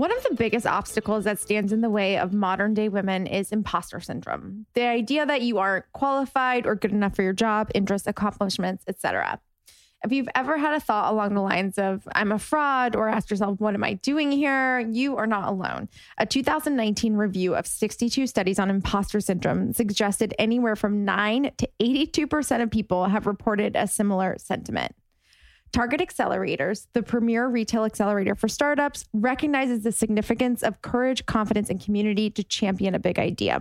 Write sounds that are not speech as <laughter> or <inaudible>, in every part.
One of the biggest obstacles that stands in the way of modern day women is imposter syndrome. The idea that you aren't qualified or good enough for your job, interests, accomplishments, etc. If you've ever had a thought along the lines of, I'm a fraud, or asked yourself, what am I doing here? You are not alone. A 2019 review of 62 studies on imposter syndrome suggested anywhere from 9 to 82% of people have reported a similar sentiment. Target Accelerators, the premier retail accelerator for startups, recognizes the significance of courage, confidence, and community to champion a big idea.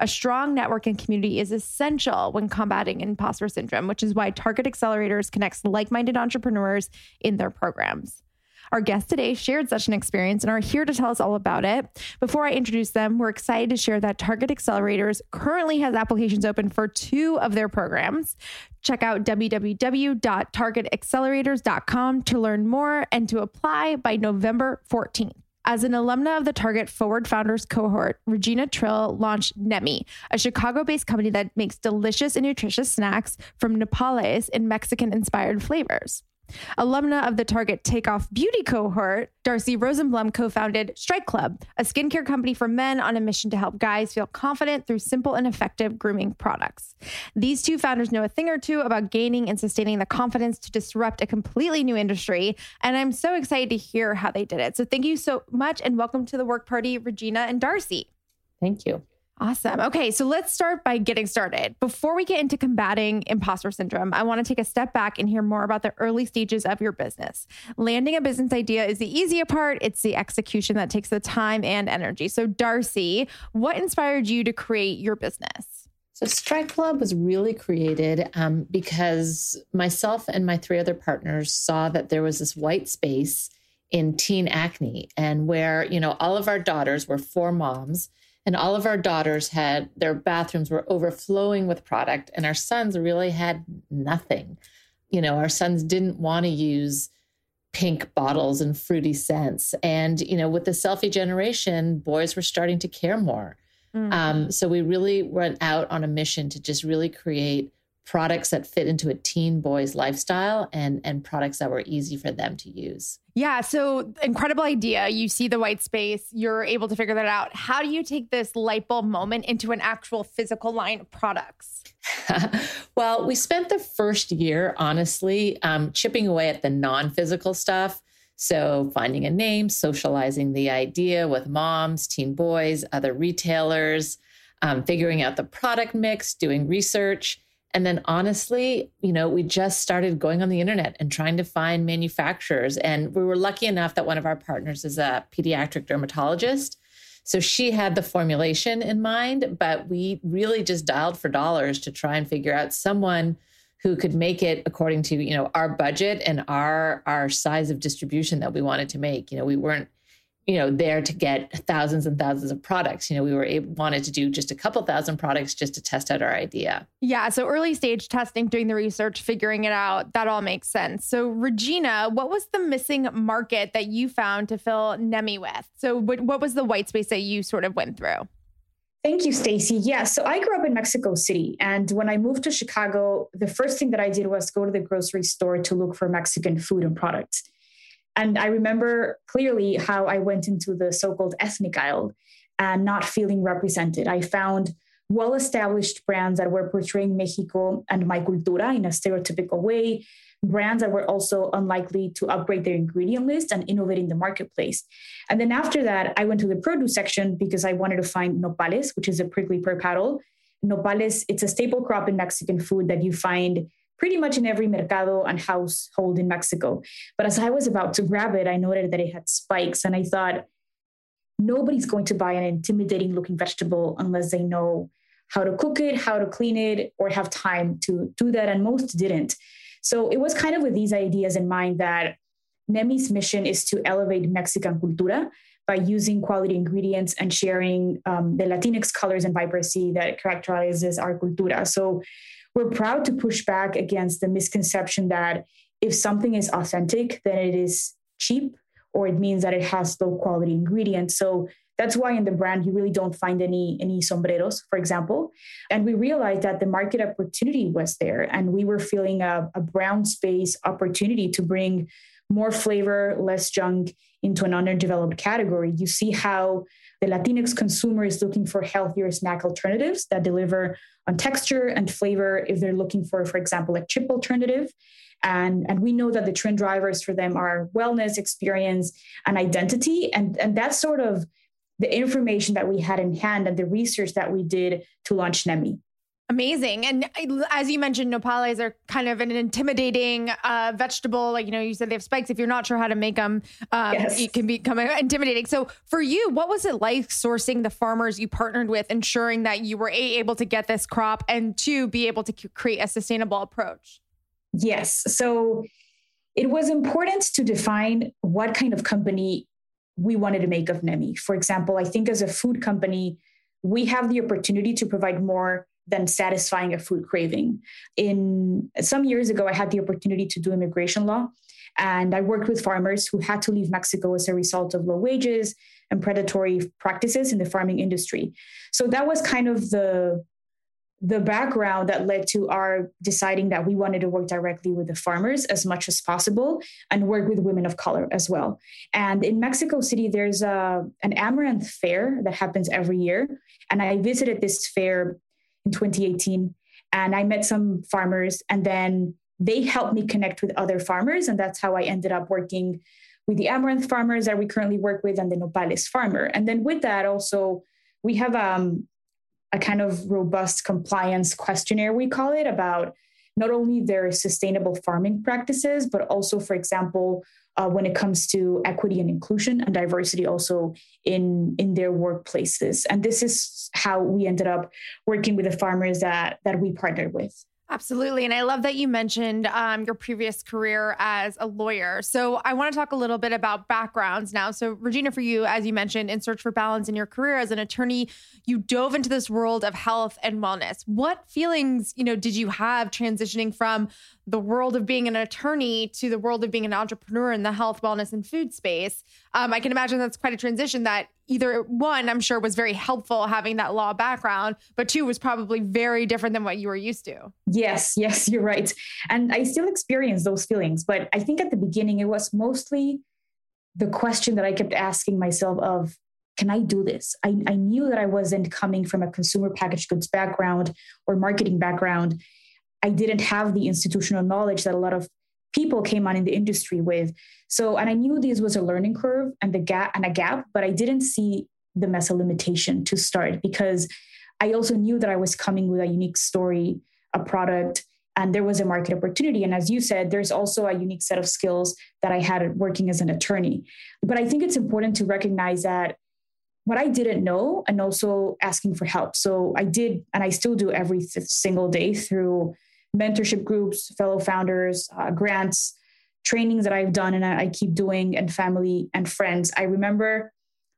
A strong network and community is essential when combating imposter syndrome, which is why Target Accelerators connects like minded entrepreneurs in their programs. Our guests today shared such an experience and are here to tell us all about it. Before I introduce them, we're excited to share that Target Accelerators currently has applications open for two of their programs. Check out www.targetaccelerators.com to learn more and to apply by November 14th. As an alumna of the Target Forward Founders cohort, Regina Trillo launched Nemi, a Chicago based company that makes delicious and nutritious snacks from nopales and Mexican inspired flavors. Alumna of the Target Takeoff Beauty cohort, Darci Rosenblum co founded Stryke Club, a skincare company for men on a mission to help guys feel confident through simple and effective grooming products. These two founders know a thing or two about gaining and sustaining the confidence to disrupt a completely new industry. And I'm so excited to hear how they did it. So thank you so much and welcome to the work party, Regina and Darci. Thank you. Awesome. Okay, so let's start by getting started. Before we get into combating imposter syndrome, I want to take a step back and hear more about the early stages of your business. Landing a business idea is the easier part, it's the execution that takes the time and energy. So, Darci, what inspired you to create your business? So, Stryke Club was really created um, because myself and my three other partners saw that there was this white space in teen acne and where, you know, all of our daughters were four moms and all of our daughters had their bathrooms were overflowing with product and our sons really had nothing. You know our sons didn't want to use pink bottles and fruity scents. And you know with the selfie generation boys were starting to care more. Mm-hmm. um, so we really went out on a mission to just really create products that fit into a teen boy's lifestyle and and products that were easy for them to use. Yeah, so incredible idea. You see the white space, you're able to figure that out. How do you take this light bulb moment into an actual physical line of products? <laughs> well, we spent the first year honestly um, chipping away at the non-physical stuff. So, finding a name, socializing the idea with moms, teen boys, other retailers, um, figuring out the product mix, doing research. And then honestly, you know, we just started going on the internet and trying to find manufacturers. And we were lucky enough that one of our partners is a pediatric dermatologist. So she had the formulation in mind, but we really just dialed for dollars to try and figure out someone who could make it according to, you know, our budget and our our size of distribution that we wanted to make. You know, we weren't you know there to get thousands and thousands of products. You know we were able, wanted to do just a couple thousand products just to test out our idea. Yeah so early stage testing doing the research figuring it out that all makes sense. So regina what was the missing market that you found to fill nemi with? So what, what was the white space that you sort of went through? Thank you, Stacy. Yeah, so I grew up in Mexico City, and when I moved to Chicago, the first thing that I did was go to the grocery store to look for Mexican food and products. And I remember clearly how I went into the so called ethnic aisle and not feeling represented. I found well established brands that were portraying Mexico and my cultura in a stereotypical way, brands that were also unlikely to upgrade their ingredient list and innovate in the marketplace. And then after that, I went to the produce section because I wanted to find nopales, which is a prickly pear paddle. Nopales, it's a staple crop in Mexican food that you find pretty much in every mercado and household in Mexico. But as I was about to grab it, I noted that it had spikes. And I thought, nobody's going to buy an intimidating looking vegetable unless they know how to cook it, how to clean it, or have time to do that. And most didn't. So it was kind of with these ideas in mind that Nemi's mission is to elevate Mexican cultura by using quality ingredients and sharing um, the Latinx colors and vibrancy that characterizes our cultura. So we're proud to push back against the misconception that if something is authentic, then it is cheap or it means that it has low quality ingredients. So that's why in the brand you really don't find any any sombreros, for example. And we realized that the market opportunity was there, and we were feeling a, a brown space opportunity to bring more flavor, less junk into an underdeveloped category. You see how the Latinx consumer is looking for healthier snack alternatives that deliver on texture and flavor if they're looking for, for example, a chip alternative. And, and we know that the trend drivers for them are wellness, experience, and identity. And, and that's sort of the information that we had in hand and the research that we did to launch NEMI. Amazing. And as you mentioned, nopales are kind of an intimidating uh, vegetable. Like, you know, you said they have spikes. If you're not sure how to make them, um, yes. it can become intimidating. So, for you, what was it like sourcing the farmers you partnered with, ensuring that you were A, able to get this crop and two, be able to create a sustainable approach? Yes. So, it was important to define what kind of company we wanted to make of NEMI. For example, I think as a food company, we have the opportunity to provide more than satisfying a food craving. In some years ago, I had the opportunity to do immigration law, and I worked with farmers who had to leave Mexico as a result of low wages and predatory practices in the farming industry. So that was kind of the the background that led to our deciding that we wanted to work directly with the farmers as much as possible and work with women of color as well. And in Mexico City, there's a, an amaranth fair that happens every year. And I visited this fair in 2018 and I met some farmers and then they helped me connect with other farmers. And that's how I ended up working with the amaranth farmers that we currently work with and the nopales farmer. And then with that also, we have um, a kind of robust compliance questionnaire, we call it, about not only their sustainable farming practices, but also, for example, uh, when it comes to equity and inclusion and diversity also in in their workplaces and this is how we ended up working with the farmers that that we partnered with Absolutely. And I love that you mentioned um, your previous career as a lawyer. So I want to talk a little bit about backgrounds now. So, Regina, for you, as you mentioned, in search for balance in your career as an attorney, you dove into this world of health and wellness. What feelings, you know, did you have transitioning from the world of being an attorney to the world of being an entrepreneur in the health, wellness, and food space. Um, I can imagine that's quite a transition that either one, I'm sure, was very helpful having that law background, but two, was probably very different than what you were used to. Yes, yes, you're right. And I still experience those feelings, but I think at the beginning it was mostly the question that I kept asking myself of, can I do this? I, I knew that I wasn't coming from a consumer packaged goods background or marketing background. I didn't have the institutional knowledge that a lot of people came on in the industry with. So, and I knew this was a learning curve and the gap and a gap, but I didn't see them as a limitation to start because I also knew that I was coming with a unique story a product and there was a market opportunity. And as you said, there's also a unique set of skills that I had working as an attorney. But I think it's important to recognize that what I didn't know and also asking for help. So I did, and I still do every single day through mentorship groups, fellow founders, uh, grants, trainings that I've done and I keep doing, and family and friends. I remember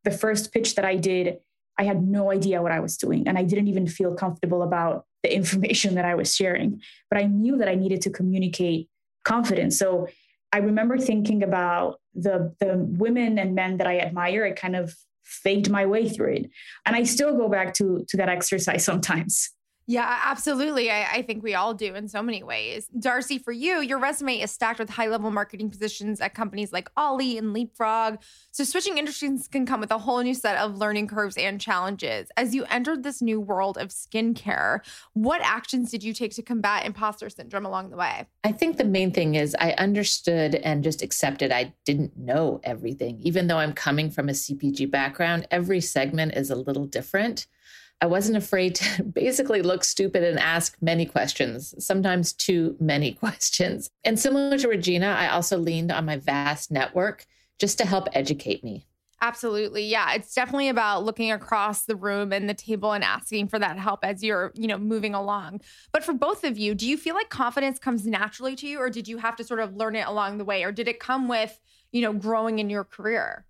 the first pitch that I did, I had no idea what I was doing, and I didn't even feel comfortable about the <laughs> information that I was sharing. But I knew that I needed to communicate confidence. So I remember thinking about the the women and men that I admire. I kind of faked my way through it, and I still go back to to that exercise <laughs> sometimes. Yeah, absolutely. I, I, think we all do in so many ways. Darci, for you, your resume is stacked with high level marketing positions at companies like Olly and Leapfrog. So, switching industries can come with a whole new set of learning curves and challenges. As you entered this new world of skincare, what actions did you take to combat imposter syndrome along the way? I think the main thing is I understood and just accepted I didn't know everything. Even though I'm coming from a CPG background, every segment is a little different. I wasn't afraid to <laughs> basically look stupid and ask many questions, sometimes too many <laughs> questions. And similar to Regina, I also leaned on my vast network just to help educate me. Absolutely. Yeah, it's definitely about looking across the room and the table and asking for that help as you're, you know, moving along. But for both of you, do you feel like confidence comes naturally to you or did you have to sort of learn it along the way or did it come with, you know, growing in your career?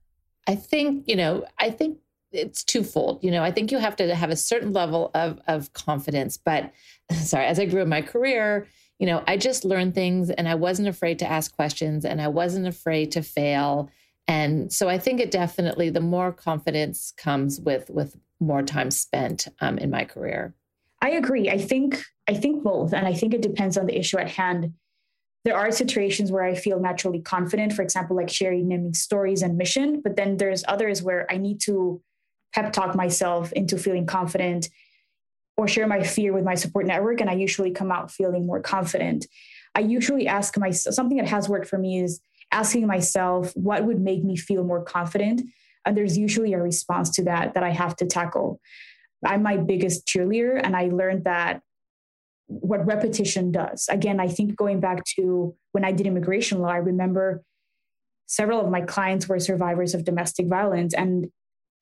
I think, you know, I think it's twofold. You know, I think you have to have a certain level of of confidence. But <laughs> sorry, as I grew in my career, you know, I just learned things and I wasn't afraid to ask questions and I wasn't afraid to fail. And so I think it definitely the more confidence comes with with more time spent um, in my career. I agree. I think I think both, and I think it depends on the issue at hand. There are situations where I feel naturally confident, for example, like sharing naming stories and mission. But then there's others where I need to pep talk myself into feeling confident or share my fear with my support network. And i usually come out feeling more confident. I usually ask myself something that has worked for me is asking myself what would make me feel more confident? And there's usually a response to that that i have to tackle. I'm my biggest cheerleader and i learned that what repetition does. Again i think going back to when i did immigration law i remember several of my clients were survivors of domestic violence and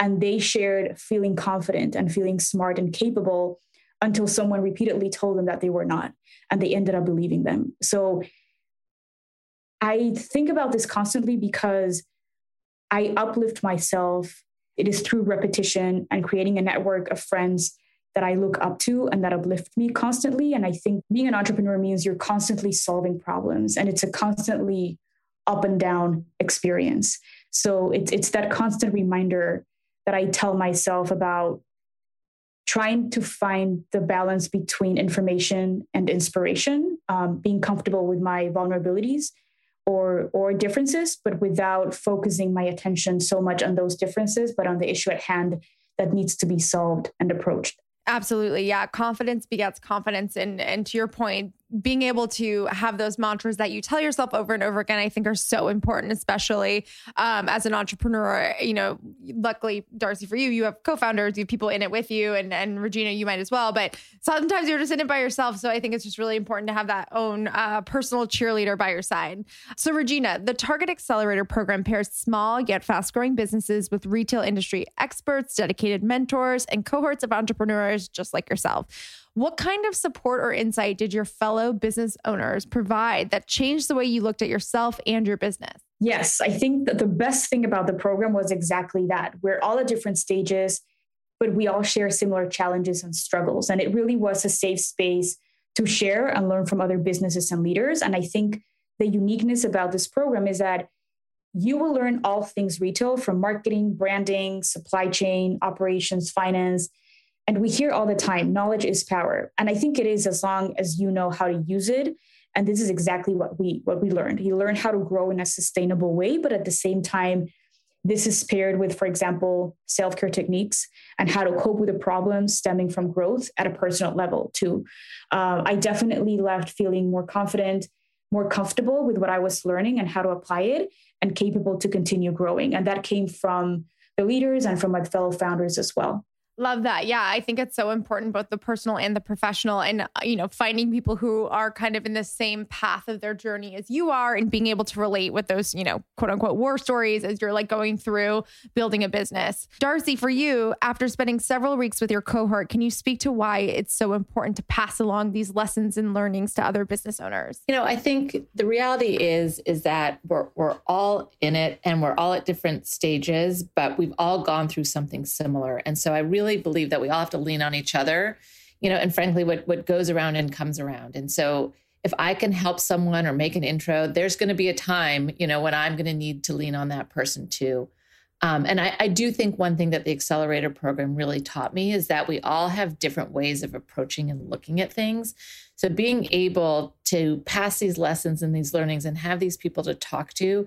and they shared feeling confident and feeling smart and capable until someone repeatedly told them that they were not and they ended up believing them so i think about this constantly because i uplift myself it is through repetition and creating a network of friends that I look up to and that uplift me constantly. And I think being an entrepreneur means you're constantly solving problems and it's a constantly up and down experience. So it's, it's that constant reminder that I tell myself about trying to find the balance between information and inspiration, um, being comfortable with my vulnerabilities or or differences, but without focusing my attention so much on those differences, but on the issue at hand that needs to be solved and approached. Absolutely. Yeah. Confidence begets confidence. And and to your point, being able to have those mantras that you tell yourself over and over again, I think are so important, especially um, as an entrepreneur. You know, luckily, Darci, for you, you have co-founders, you have people in it with you, and and Regina, you might as well. But sometimes you're just in it by yourself. So I think it's just really important to have that own uh, personal cheerleader by your side. So Regina, the Target Accelerator program pairs small yet fast-growing businesses with retail industry experts, dedicated mentors, and cohorts of entrepreneurs just like yourself. What kind of support or insight did your fellow business owners provide that changed the way you looked at yourself and your business? Yes, I think that the best thing about the program was exactly that. We're all at different stages, but we all share similar challenges and struggles. And it really was a safe space to share and learn from other businesses and leaders. And I think the uniqueness about this program is that you will learn all things retail from marketing, branding, supply chain, operations, finance, and we hear all the time knowledge is power. And I think it is as long as you know how to use it. And this is exactly what we what we learned. You learn how to grow in a sustainable way, but at the same time, this is paired with, for example, self care techniques and how to cope with the problems stemming from growth at a personal level, too. Uh, I definitely left feeling more confident, more comfortable with what I was learning and how to apply it, and capable to continue growing. And that came from the leaders and from my fellow founders as well. Love that. Yeah, I think it's so important, both the personal and the professional, and uh, you know, finding people who are kind of in the same path of their journey as you are, and being able to relate with those, you know, quote unquote war stories as you're like going through building a business. Darci, for you, after spending several weeks with your cohort, can you speak to why it's so important to pass along these lessons and learnings to other business owners? You know, I think the reality is is that we're we're all in it, and we're all at different stages, but we've all gone through something similar, and so I really really believe that we all have to lean on each other, you know, and frankly, what, what goes around and comes around. And so if I can help someone or make an intro, there's going to be a time, you know, when I'm going to need to lean on that person too. Um, and I, I, do think one thing that the accelerator program really taught me is that we all have different ways of approaching and looking at things. So being able to pass these lessons and these learnings and have these people to talk to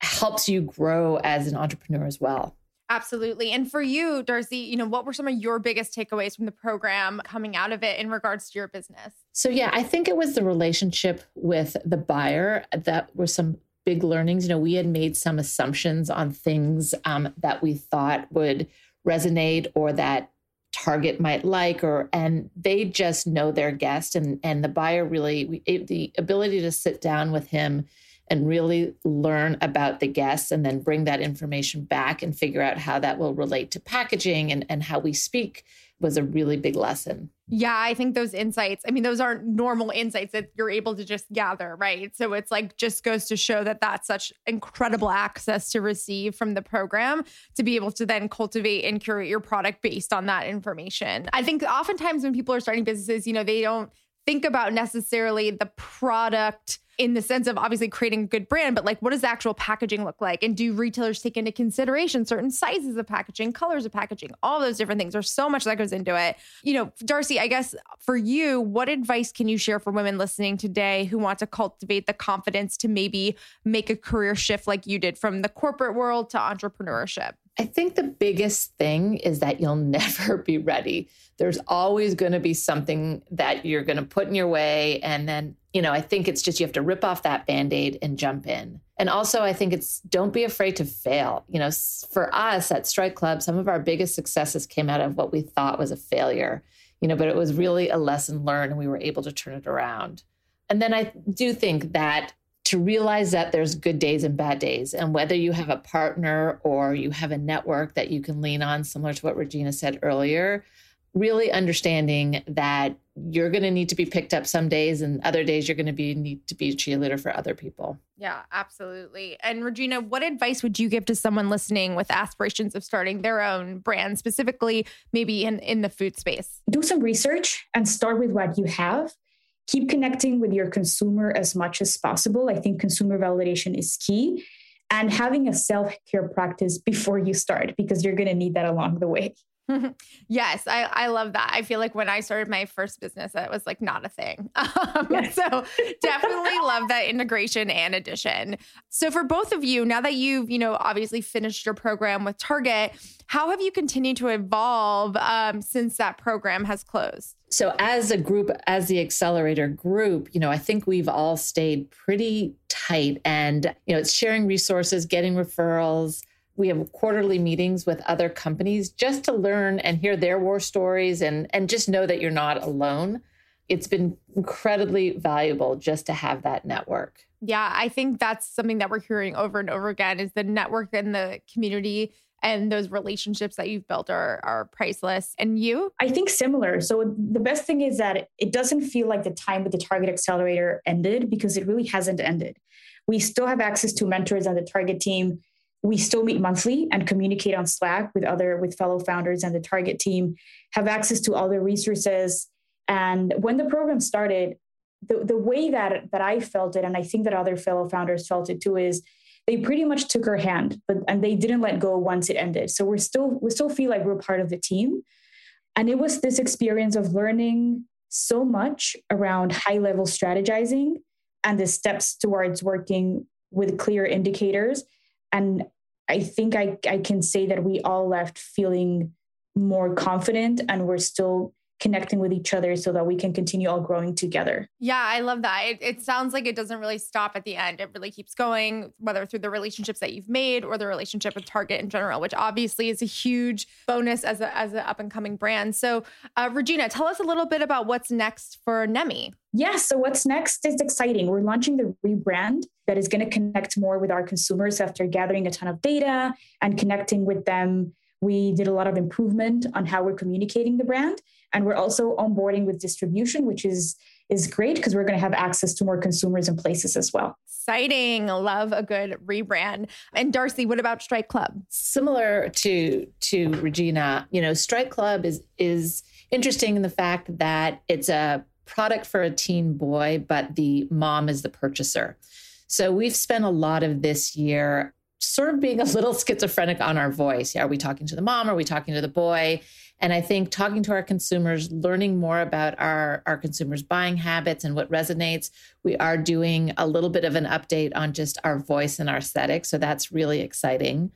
helps you grow as an entrepreneur as well. Absolutely. And for you, Darci, you know, what were some of your biggest takeaways from the program coming out of it in regards to your business? So, yeah, I think it was the relationship with the buyer that were some big learnings. You know, we had made some assumptions on things um, that we thought would resonate or that target might like or and they just know their guest and and the buyer really the ability to sit down with him and really learn about the guests and then bring that information back and figure out how that will relate to packaging and, and how we speak was a really big lesson. Yeah, I think those insights, I mean, those aren't normal insights that you're able to just gather, right? So it's like just goes to show that that's such incredible access to receive from the program to be able to then cultivate and curate your product based on that information. I think oftentimes when people are starting businesses, you know, they don't think about necessarily the product in the sense of obviously creating a good brand, but like what does the actual packaging look like? And do retailers take into consideration certain sizes of packaging, colors of packaging, all those different things? There's so much that goes into it. You know, Darci, I guess for you, what advice can you share for women listening today who want to cultivate the confidence to maybe make a career shift like you did from the corporate world to entrepreneurship? I think the biggest thing is that you'll <laughs> never be ready. There's always going to be something that you're going to put in your way. And then, you know, I think it's just you have to rip off that band aid and jump in. And also, I think it's don't be afraid to fail. You know, for us at Stryke Club, some of our biggest successes came out of what we thought was a failure, you know, but it was really a lesson learned and we were able to turn it around. And then I do think that to realize that there's good days and bad days. And whether you have a partner or you have a network that you can lean on, similar to what Regina said earlier, really understanding that you're going to need to be picked up some days and other days you're going to be need to be a cheerleader for other people. Yeah, absolutely. And Regina, what advice would you give to someone listening with aspirations of starting their own brand, specifically maybe in, in the food space? Do some research and start with what you have keep connecting with your consumer as much as possible. I think consumer validation is key. And having a self care practice before you start, because you're going to need that along the way. <laughs> yes, I, I love that. I feel like when I started my first business, that was like not a thing. <laughs> Um, yes. So definitely love that integration and addition. So for both of you, now that you've, you know, obviously finished your program with Target, how have you continued to evolve um, since that program has closed? So as a group, as the accelerator group, you know, I think we've all stayed pretty tight and, you know, it's sharing resources, getting referrals, we have quarterly meetings with other companies just to learn and hear their war stories and and just know that you're not alone. It's been incredibly valuable just to have that network. Yeah i think that's something that we're hearing over and over again is the network and the community and those relationships that you've built are are priceless. And you? I think similar. So the best thing is that it doesn't feel like the time with the target accelerator ended because it really hasn't ended. We still have access to mentors on the target team. We still meet monthly and communicate on Slack with other with fellow founders and the target team, have access to all the resources. And when the program started, the, the way that that I felt it, and I think that other fellow founders felt it too, is they pretty much took our hand, but and they didn't let go once it ended. So we're still we still feel like we're part of the team. And it was this experience of learning so much around high level strategizing and the steps towards working with clear indicators and I think I, I can say that we all left feeling more confident and we're still connecting with each other so that we can continue all growing together. Yeah, I love that. It, it, sounds like it doesn't really stop at the end. It really keeps going, whether through the relationships that you've made or the relationship with Target in general, which obviously is a huge bonus as a as an up and coming brand. So, uh, Regina, tell us a little bit about what's next for Nemi. Yeah, so what's next is exciting. We're launching the rebrand that is going to connect more with our consumers after gathering a ton of data and connecting with them. We did a lot of improvement on how we're communicating the brand and we're also onboarding with distribution, which is is great because we're going to have access to more consumers and places as well. Exciting. Love a good rebrand. And Darci, what about Stryke Club? Similar to to Regina, you know, Stryke Club is is interesting in the fact that it's a product for a teen boy, but the mom is the purchaser. So we've spent a lot of this year sort of being a little <laughs> schizophrenic on our voice. Are we talking to the mom? Are we talking to the boy? And I think talking to our consumers, learning more about our, our consumers' buying habits and what resonates, we are doing a little bit of an update on just our voice and our aesthetic. So that's really exciting.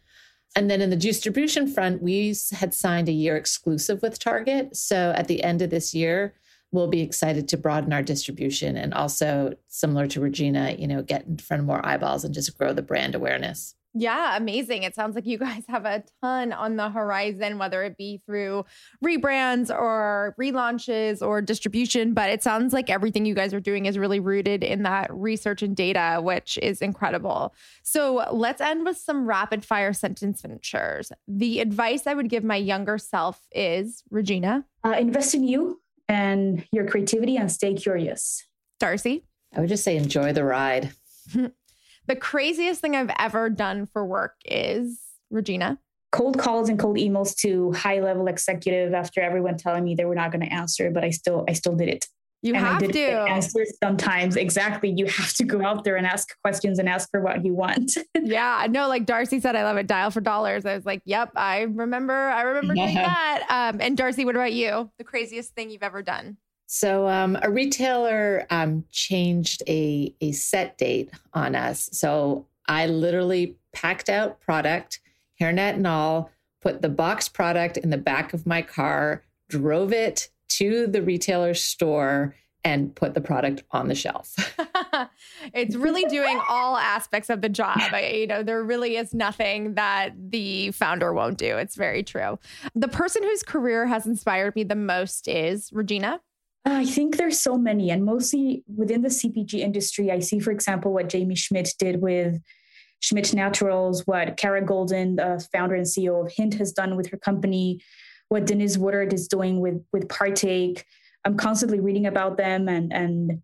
And then in the distribution front, we had signed a year exclusive with Target. So at the end of this year, we'll be excited to broaden our distribution and also similar to Regina, you know, get in front of more eyeballs and just grow the brand awareness. Yeah, amazing. It sounds like you <laughs> guys have a ton on the horizon, whether it be through rebrands or relaunches or distribution. But it sounds like everything you guys are doing is really rooted in that research and data, which is incredible. So let's end with some rapid fire sentence finishers. The advice I would give my younger self is Regina, uh, invest in you and your creativity and stay curious. Darci, I would just say enjoy the ride. <laughs> The craziest thing I've ever done for work is Regina. Cold calls and cold emails to high level executive after everyone telling me they were not going to answer, but I still I still did it. You and have to answer sometimes. Exactly. You have to go out there and ask questions and ask for what you want. <laughs> yeah. No, like Darci said, I love it. Dial for dollars. I was like, yep, I remember. I remember doing that. Um, and Darci, what about you? The craziest thing you've ever done? So um, a retailer um, changed a, a set date on us. So I literally packed out product, hairnet and all, put the box product in the back of my car, drove it to the retailer store, and put the product on the shelf. <laughs> it's really doing all aspects of the job. I, you know, there really is nothing that the founder won't do. It's very true. The person whose career has inspired me the most is Regina. I think there's so many, and mostly within the CPG industry. I see, for example, what Jamie Schmidt did with Schmidt Naturals, what Kara Goldin, the founder and CEO of Hint, has done with her company, what Denise Woodard is doing with with Partake. I'm constantly reading about them and and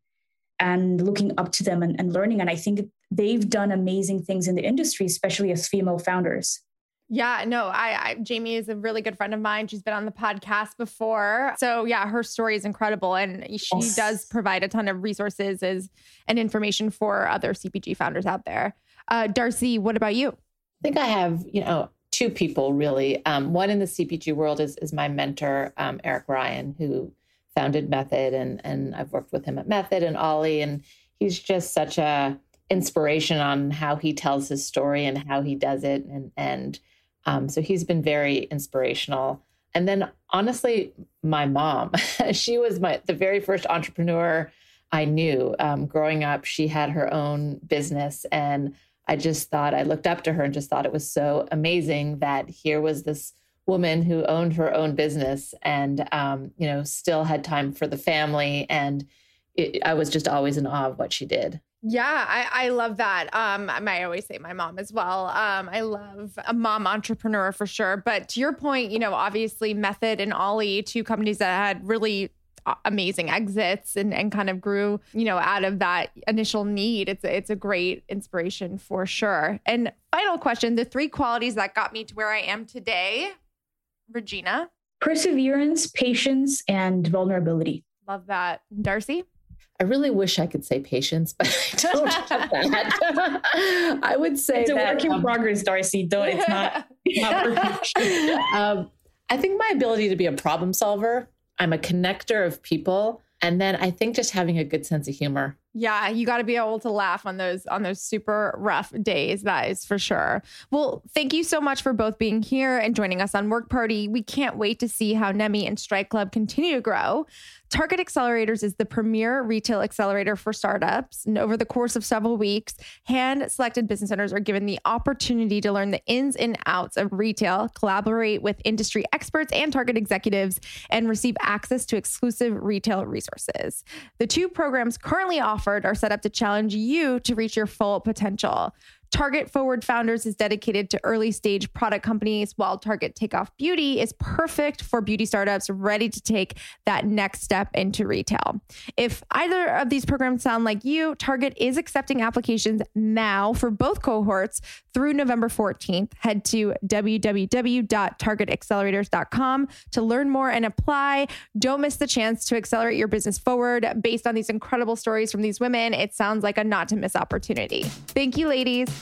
and looking up to them and, and learning. And I think they've done amazing things in the industry, especially as female founders. Yeah, no, I, I, Jamie is a really good friend of mine. She's been on the podcast before. So yeah, her story is incredible. And she yes. does provide a ton of resources as, and information for other CPG founders out there. Uh, Darci, what about you? I think I have, you know, two people really. Um, one in the CPG world is, is my mentor, um, Eric Ryan, who founded Method and, and I've worked with him at Method and Olly. And he's just such a inspiration on how he tells his story and how he does it. And, and, um, so he's been very inspirational. And then honestly, my mom, <laughs> she was my the very first entrepreneur I knew. Um, growing up, she had her own business, and I just thought I looked up to her and just thought it was so amazing that here was this woman who owned her own business and um, you know still had time for the family, and it, I was just always in awe of what she did. Yeah, I, I love that. Um, I always say my mom as well. Um, I love a mom entrepreneur for sure. But to your point, you know, obviously Method and Olly, two companies that had really amazing exits and, and kind of grew, you know, out of that initial need. It's a, it's a great inspiration for sure. And final question, the three qualities that got me to where I am today, Regina. Perseverance, patience, and vulnerability. Love that. Darci? I really wish I could say patience, but I don't have that. <laughs> I would say it's a that, work in um, progress, Darci. Though it's not, <laughs> <laughs> um, I think my ability to be a problem solver. I'm a connector of people, and then I think just having a good sense of humor. Yeah, you got to be able to laugh on those on those super rough days. That is for sure. Well, thank you so much for both being here and joining us on Work Party. We can't wait to see how Nemi and Stryke Club continue to grow. Target Accelerators is the premier retail accelerator for startups. And over the course of several weeks, hand selected business owners are given the opportunity to learn the ins and outs of retail, collaborate with industry experts and Target executives, and receive access to exclusive retail resources. The two programs currently offered are set up to challenge you to reach your full potential. Target Forward Founders is dedicated to early stage product companies, while Target Takeoff Beauty is perfect for beauty startups ready to take that next step into retail. If either of these programs sound like you, Target is accepting applications now for both cohorts through November 14th. Head to www.targetaccelerators.com to learn more and apply. Don't miss the chance to accelerate your business forward based on these incredible stories from these women. It sounds like a not to miss opportunity. Thank you, ladies.